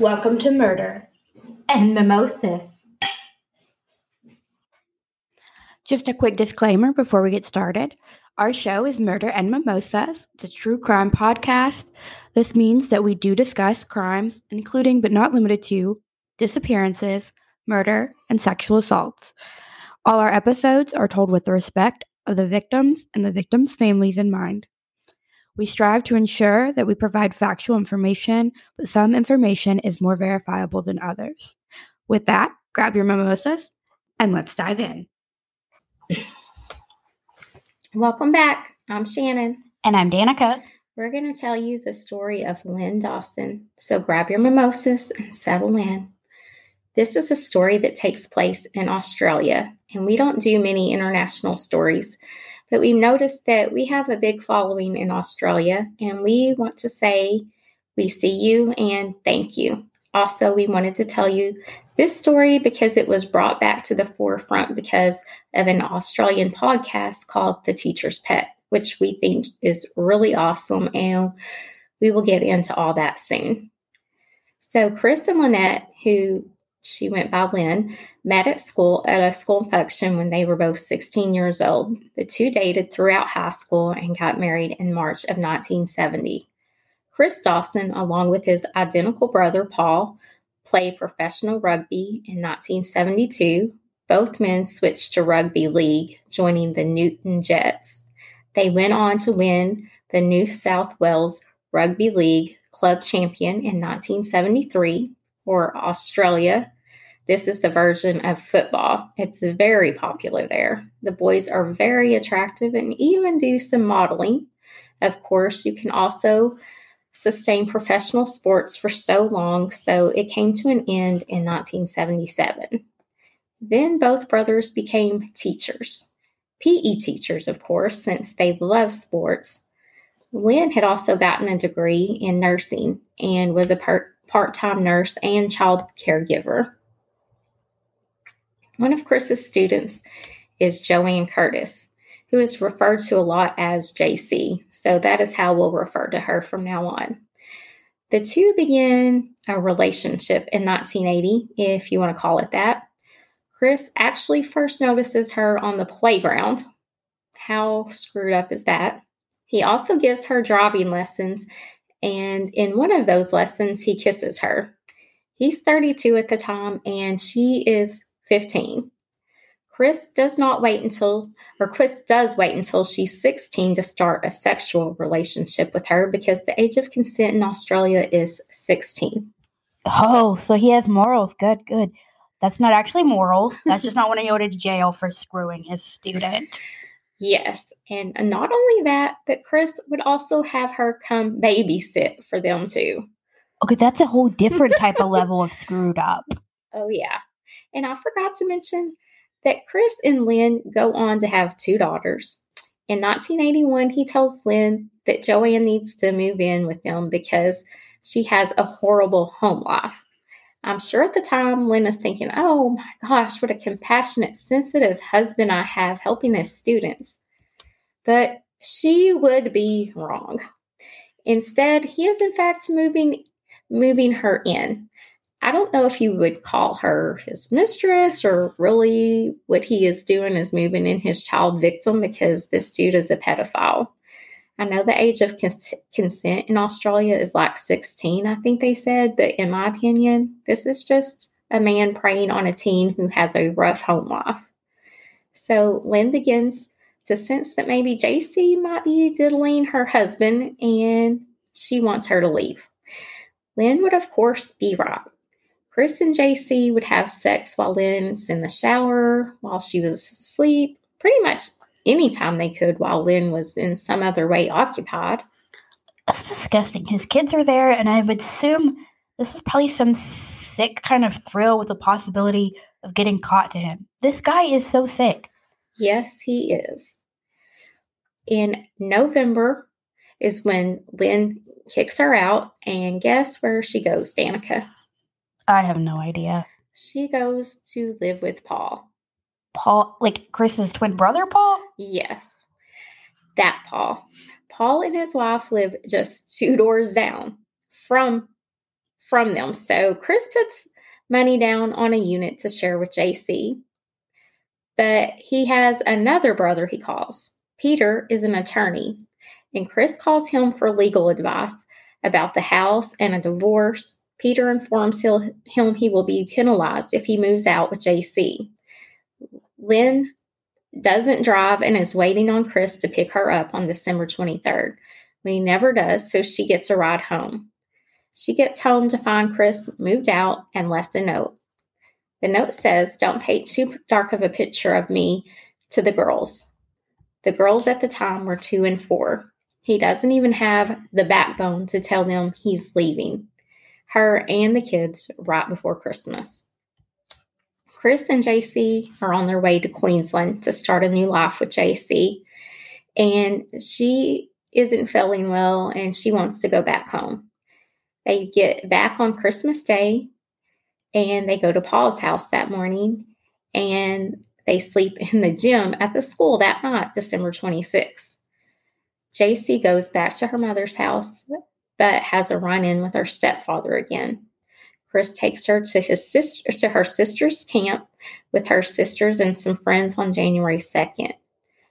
Welcome to Murder and Mimosas. Just a quick disclaimer before we get started. Our show is Murder and Mimosas. It's a true crime podcast. This means that we do discuss crimes, including but not limited to disappearances, murder, and sexual assaults. All our episodes are told with the respect of the victims and the victims' families in mind. We strive to ensure that we provide factual information, but some information is more verifiable than others. With that, grab your mimosas and let's dive in. Welcome back. I'm Shannon. And I'm Danica. We're going to tell you the story of Lyn Dawson. So grab your mimosas and settle in. This is a story that takes place in Australia, and we don't do many international stories, but we've noticed that we have a big following in Australia, and we want to say we see you and thank you. Also, we wanted to tell you this story because it was brought back to the forefront because of an Australian podcast called The Teacher's Pet, which we think is really awesome, and we will get into all that soon. So, Chris and Lynette, who she went by Lyn, met at school at a school function when they were both 16 years old. The two dated throughout high school and got married in March of 1970. Chris Dawson, along with his identical brother Paul, played professional rugby in 1972. Both men switched to rugby league, joining the Newtown Jets. They went on to win the New South Wales Rugby League Club Champion in 1973 or Australia. This is the version of football. It's very popular there. The boys are very attractive and even do some modeling. Of course, you can also sustain professional sports for so long, so it came to an end in 1977. Then both brothers became teachers. PE teachers, of course, since they love sports. Lyn had also gotten a degree in nursing and was a part part time nurse and child caregiver. One of Chris's students is Joanne Curtis, who is referred to a lot as JC, so that is how we'll refer to her from now on. The two began a relationship in 1980, if you want to call it that. Chris actually first notices her on the playground. How screwed up is that? He also gives her driving lessons and in one of those lessons, he kisses her. He's 32 at the time, and she is 15. Chris does not wait until, or Chris does wait until she's 16 to start a sexual relationship with her because the age of consent in Australia is 16. Oh, so he has morals. Good, good. That's not actually morals. That's just not wanting to go to jail for screwing his student. Yes. And not only that, but Chris would also have her come babysit for them too. Okay, that's a whole different type of level of screwed up. Oh, yeah. And I forgot to mention that Chris and Lyn go on to have two daughters. In 1981, he tells Lyn that Joanne needs to move in with them because she has a horrible home life. I'm sure at the time Lyn is thinking, oh my gosh, what a compassionate, sensitive husband I have helping his students. But she would be wrong. Instead, he is in fact moving moving her in. I don't know if you would call her his mistress or really what he is doing is moving in his child victim because this dude is a pedophile. I know the age of cons- consent in Australia is like 16, I think they said, but in my opinion, this is just a man preying on a teen who has a rough home life. So Lyn begins to sense that maybe JC might be diddling her husband and she wants her to leave. Lyn would, of course, be right. Chris and JC would have sex while Lyn's in the shower, while she was asleep, pretty much anytime they could while Lyn was in some other way occupied. That's disgusting. His kids are there, and I would assume this is probably some sick kind of thrill with the possibility of getting caught to him. This guy is so sick. Yes, he is. In November is when Lyn kicks her out, and guess where she goes, Danica? I have no idea. She goes to live with Paul. Paul, like Chris's twin brother, Paul? Yes, that Paul. Paul and his wife live just two doors down from from them. So Chris puts money down on a unit to share with JC. But he has another brother he calls. Peter is an attorney, and Chris calls him for legal advice about the house and a divorce. Peter informs him he will be penalized if he moves out with JC. Lyn doesn't drive and is waiting on Chris to pick her up on December 23rd. But he never does, so she gets a ride home. She gets home to find Chris moved out and left a note. The note says, Don't paint too dark of a picture of me to the girls. The girls at the time were two and four. He doesn't even have the backbone to tell them he's leaving her and the kids right before Christmas. Chris and JC are on their way to Queensland to start a new life with JC. And she isn't feeling well and she wants to go back home. They get back on Christmas Day and they go to Paul's house that morning and they sleep in the gym at the school that night, December 26th. JC goes back to her mother's house but has a run in with her stepfather again. Chris takes her to his sister to her sister's camp with her sisters and some friends on January 2nd.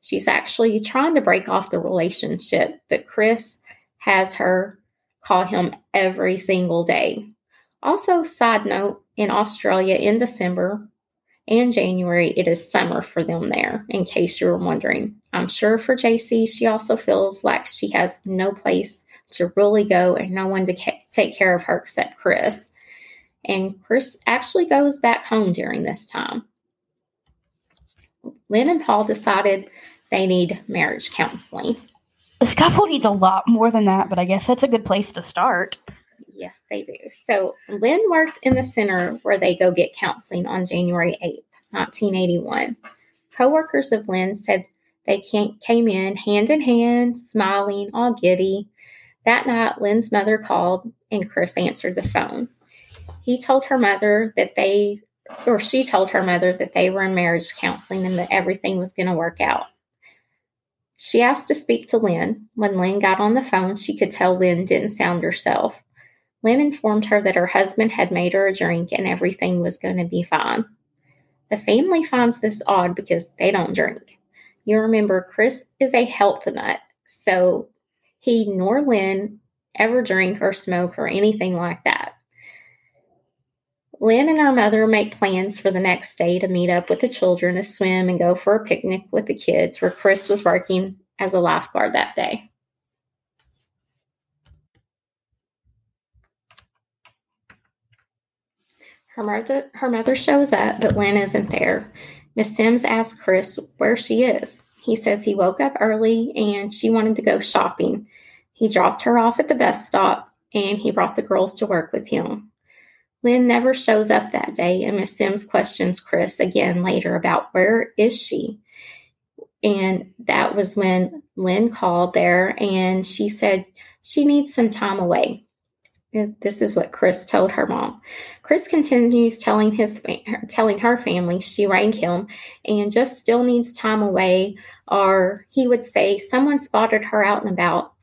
She's actually trying to break off the relationship, but Chris has her call him every single day. Also, side note, in Australia in December and January, it is summer for them there, in case you were wondering. I'm sure for JC, she also feels like she has no place to really go and no one to ca- take care of her except Chris and Chris actually goes back home during this time. Lyn and Paul decided they need marriage counseling. This couple needs a lot more than that, but I guess that's a good place to start. Yes, they do. So Lyn worked in the center where they go get counseling on January 8th, 1981. Co-workers of Lyn said they came in hand in hand, smiling, all giddy. That night, Lyn's mother called and Chris answered the phone he told her mother that they, or she told her mother that they were in marriage counseling and that everything was going to work out. She asked to speak to Lyn. When Lyn got on the phone, she could tell Lyn didn't sound herself. Lyn informed her that her husband had made her a drink and everything was going to be fine. The family finds this odd because they don't drink. You remember, Chris is a health nut, so he nor Lyn ever drink or smoke or anything like that. Lyn and her mother make plans for the next day to meet up with the children to swim and go for a picnic with the kids, where Chris was working as a lifeguard that day. Her mother, her mother shows up, but Lyn isn't there. Miss Sims asks Chris where she is. He says he woke up early and she wanted to go shopping. He dropped her off at the bus stop and he brought the girls to work with him. Lyn never shows up that day, and Miss Sims questions Chris again later about where is she. And that was when Lyn called there and she said she needs some time away. This is what Chris told her mom. Chris continues telling his telling her family she rang him and just still needs time away, or he would say someone spotted her out and about.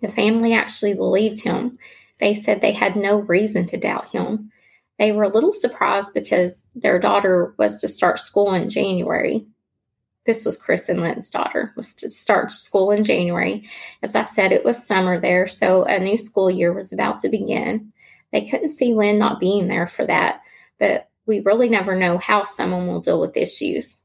The family actually believed him they said they had no reason to doubt him. They were a little surprised because their daughter was to start school in January. This was Chris and Lyn's daughter, was to start school in January. As I said, it was summer there, so a new school year was about to begin. They couldn't see Lyn not being there for that, but we really never know how someone will deal with issues.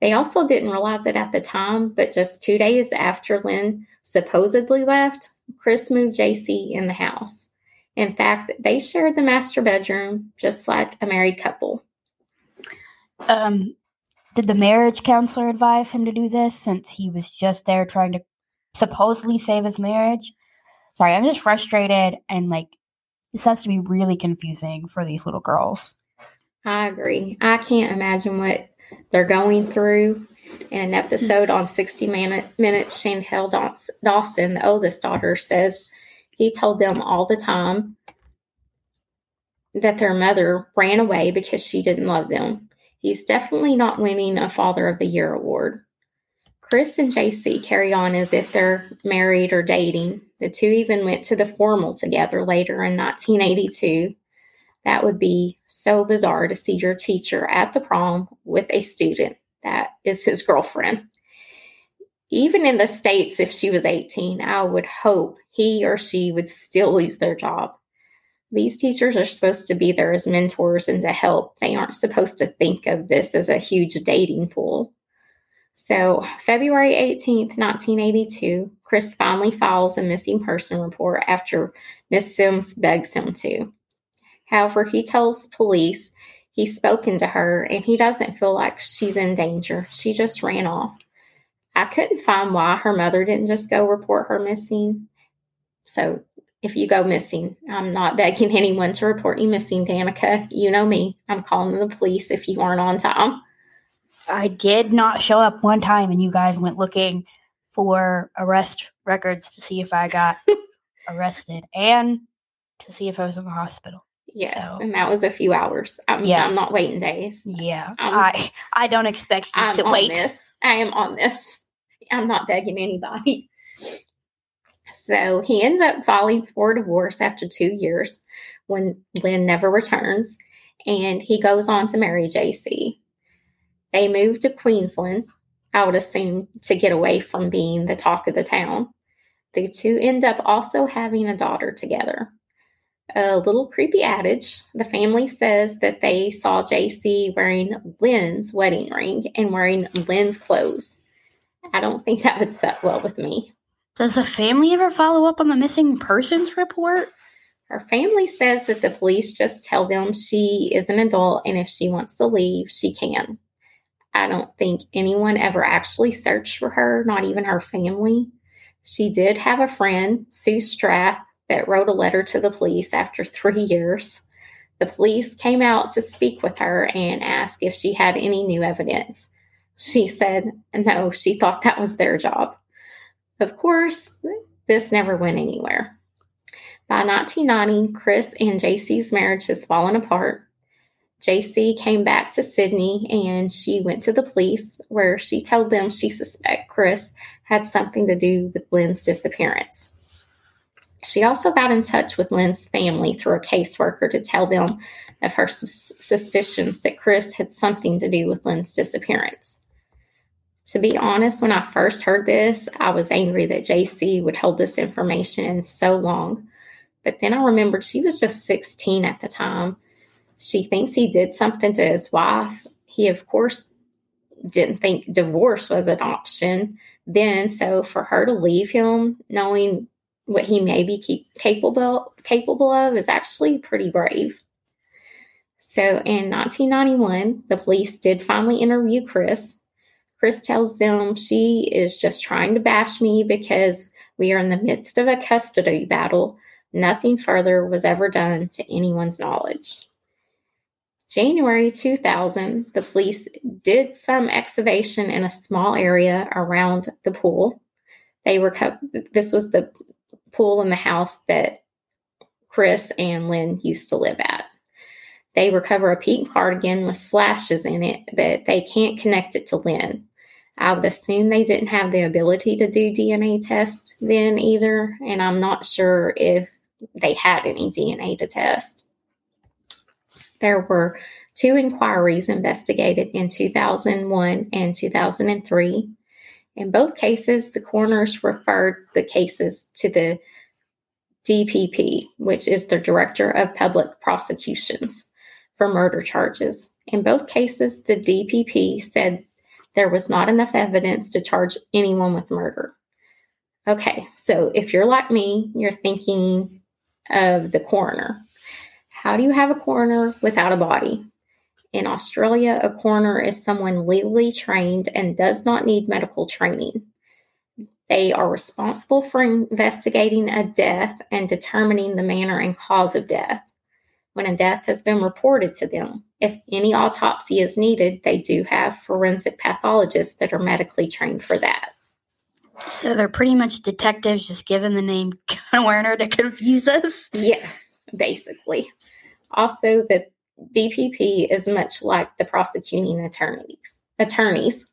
They also didn't realize it at the time, but just two days after Lyn supposedly left, Chris moved JC in the house. In fact, they shared the master bedroom just like a married couple. Um, did the marriage counselor advise him to do this since he was just there trying to supposedly save his marriage? Sorry, I'm just frustrated and like this has to be really confusing for these little girls. I agree. I can't imagine what they're going through. In an episode on 60 Minutes, Shanelle Dawson, the oldest daughter, says he told them all the time that their mother ran away because she didn't love them. He's definitely not winning a Father of the Year award. Chris and JC carry on as if they're married or dating. The two even went to the formal together later in 1982. That would be so bizarre to see your teacher at the prom with a student that is his girlfriend. Even in the States, if she was 18, I would hope he or she would still lose their job. These teachers are supposed to be there as mentors and to help. They aren't supposed to think of this as a huge dating pool. So, February 18th, 1982, Chris finally files a missing person report after Miss Sims begs him to. However, he tells police he's spoken to her and he doesn't feel like she's in danger. She just ran off. I couldn't find why her mother didn't just go report her missing. So, if you go missing, I'm not begging anyone to report you missing, Danica. You know me. I'm calling the police if you aren't on time. I did not show up one time and you guys went looking for arrest records to see if I got arrested and to see if I was in the hospital. Yes, so, and that was a few hours. I'm, yeah. I'm not waiting days. Yeah, I'm, i I don't expect you I'm to wait. This. I am on this. I'm not begging anybody. So he ends up filing for divorce after two years when Lyn never returns, and he goes on to marry JC. They move to Queensland, I would assume, to get away from being the talk of the town. The two end up also having a daughter together. A little creepy adage the family says that they saw JC wearing Lyn's wedding ring and wearing Lyn's clothes. I don't think that would set well with me. Does the family ever follow up on the missing persons report? Her family says that the police just tell them she is an adult and if she wants to leave, she can. I don't think anyone ever actually searched for her, not even her family. She did have a friend, Sue Strath, that wrote a letter to the police after three years. The police came out to speak with her and ask if she had any new evidence. She said no, she thought that was their job. Of course, this never went anywhere. By 1990, Chris and JC's marriage has fallen apart. JC came back to Sydney and she went to the police where she told them she suspect Chris had something to do with Lyn's disappearance. She also got in touch with Lyn's family through a caseworker to tell them of her sus- suspicions that Chris had something to do with Lyn's disappearance. To be honest, when I first heard this, I was angry that JC would hold this information so long. But then I remembered she was just 16 at the time she thinks he did something to his wife. He, of course, didn't think divorce was an option then. So for her to leave him, knowing what he may be capable capable of, is actually pretty brave. So in 1991, the police did finally interview Chris. Chris tells them she is just trying to bash me because we are in the midst of a custody battle. Nothing further was ever done to anyone's knowledge. January 2000, the police did some excavation in a small area around the pool. They were this was the pool in the house that Chris and Lyn used to live at. They recover a pink cardigan with slashes in it, but they can't connect it to Lyn. I would assume they didn't have the ability to do DNA tests then either, and I'm not sure if they had any DNA to test. There were two inquiries investigated in 2001 and 2003. In both cases, the coroners referred the cases to the DPP, which is the Director of Public Prosecutions, for murder charges. In both cases, the DPP said there was not enough evidence to charge anyone with murder. Okay, so if you're like me, you're thinking of the coroner. How do you have a coroner without a body? In Australia, a coroner is someone legally trained and does not need medical training. They are responsible for investigating a death and determining the manner and cause of death. When a death has been reported to them, if any autopsy is needed, they do have forensic pathologists that are medically trained for that. So they're pretty much detectives, just given the name coroner to confuse us? Yes, basically. Also, the DPP is much like the prosecuting attorneys. Attorneys.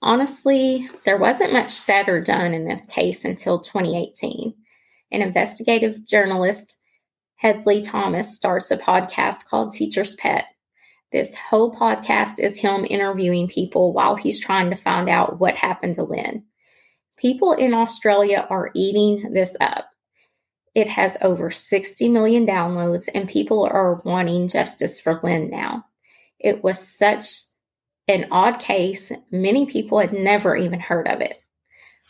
Honestly, there wasn't much said or done in this case until 2018. An investigative journalist, Hedley Thomas, starts a podcast called Teacher's Pet. This whole podcast is him interviewing people while he's trying to find out what happened to Lyn. People in Australia are eating this up. It has over 60 million downloads, and people are wanting justice for Lyn now. It was such an odd case. Many people had never even heard of it.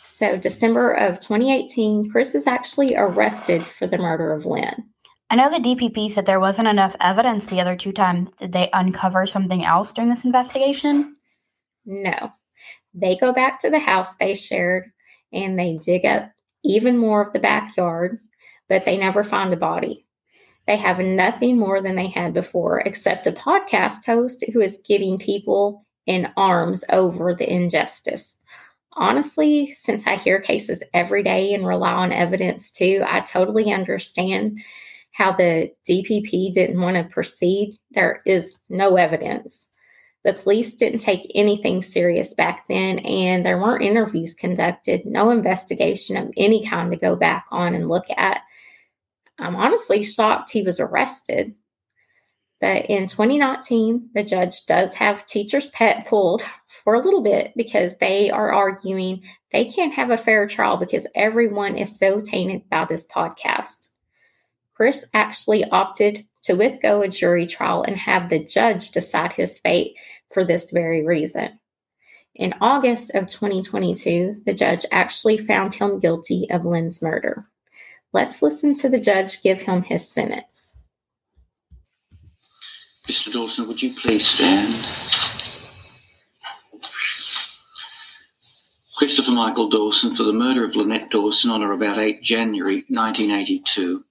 So, December of 2018, Chris is actually arrested for the murder of Lyn. I know the DPP said there wasn't enough evidence the other two times. Did they uncover something else during this investigation? No. They go back to the house they shared and they dig up even more of the backyard, but they never find a body. They have nothing more than they had before, except a podcast host who is getting people in arms over the injustice. Honestly, since I hear cases every day and rely on evidence too, I totally understand how the DPP didn't want to proceed. There is no evidence. The police didn't take anything serious back then, and there weren't interviews conducted, no investigation of any kind to go back on and look at. I'm honestly shocked he was arrested. But in 2019, the judge does have teacher's pet pulled for a little bit because they are arguing they can't have a fair trial because everyone is so tainted by this podcast. Chris actually opted to withgo a jury trial and have the judge decide his fate for this very reason. In August of 2022, the judge actually found him guilty of Lyn's murder. Let's listen to the judge give him his sentence. Mr. Dawson, would you please stand? Christopher Michael Dawson for the murder of Lynette Dawson on or about 8 January 1982.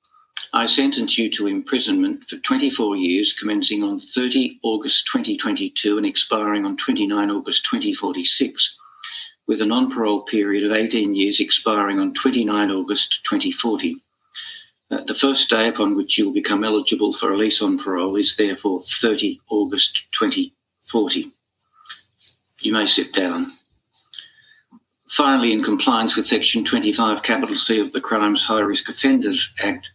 I sentence you to imprisonment for 24 years, commencing on 30 August 2022 and expiring on 29 August 2046, with a non parole period of 18 years expiring on 29 August 2040. Uh, the first day upon which you will become eligible for release on parole is therefore 30 August 2040. You may sit down. Finally, in compliance with Section 25, capital C of the Crimes High Risk Offenders Act,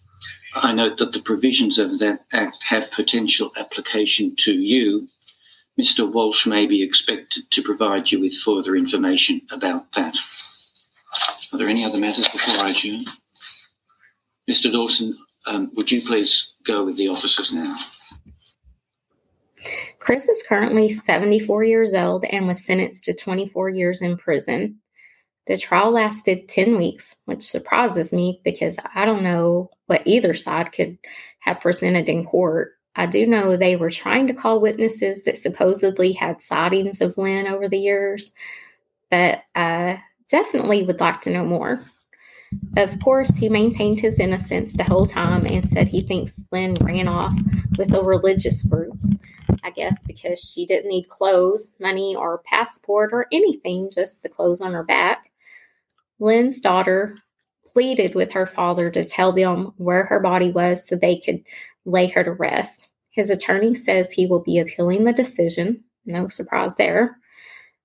I note that the provisions of that Act have potential application to you. Mr. Walsh may be expected to provide you with further information about that. Are there any other matters before I adjourn? Mr. Dawson, um, would you please go with the officers now? Chris is currently 74 years old and was sentenced to 24 years in prison. The trial lasted 10 weeks, which surprises me because I don't know what either side could have presented in court. I do know they were trying to call witnesses that supposedly had sightings of Lyn over the years, but I definitely would like to know more. Of course, he maintained his innocence the whole time and said he thinks Lyn ran off with a religious group. I guess because she didn't need clothes, money, or passport or anything, just the clothes on her back. Lyn's daughter pleaded with her father to tell them where her body was so they could lay her to rest. His attorney says he will be appealing the decision. No surprise there.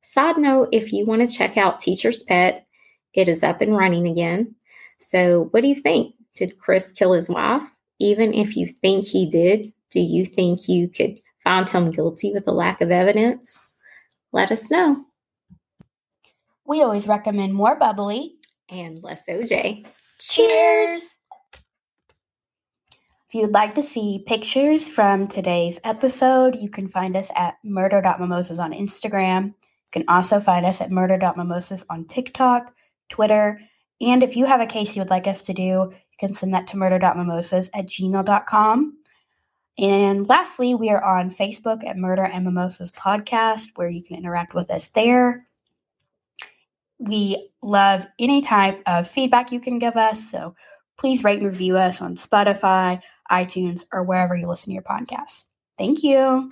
Side note if you want to check out Teacher's Pet, it is up and running again. So, what do you think? Did Chris kill his wife? Even if you think he did, do you think you could find him guilty with a lack of evidence? Let us know. We always recommend more bubbly and less OJ. Cheers! If you'd like to see pictures from today's episode, you can find us at murder.mimosas on Instagram. You can also find us at murder.mimosas on TikTok, Twitter, and if you have a case you would like us to do, you can send that to murder.mimosas at gmail.com. And lastly, we are on Facebook at Murder and Mimosas Podcast, where you can interact with us there. We love any type of feedback you can give us. So please rate and review us on Spotify, iTunes, or wherever you listen to your podcasts. Thank you.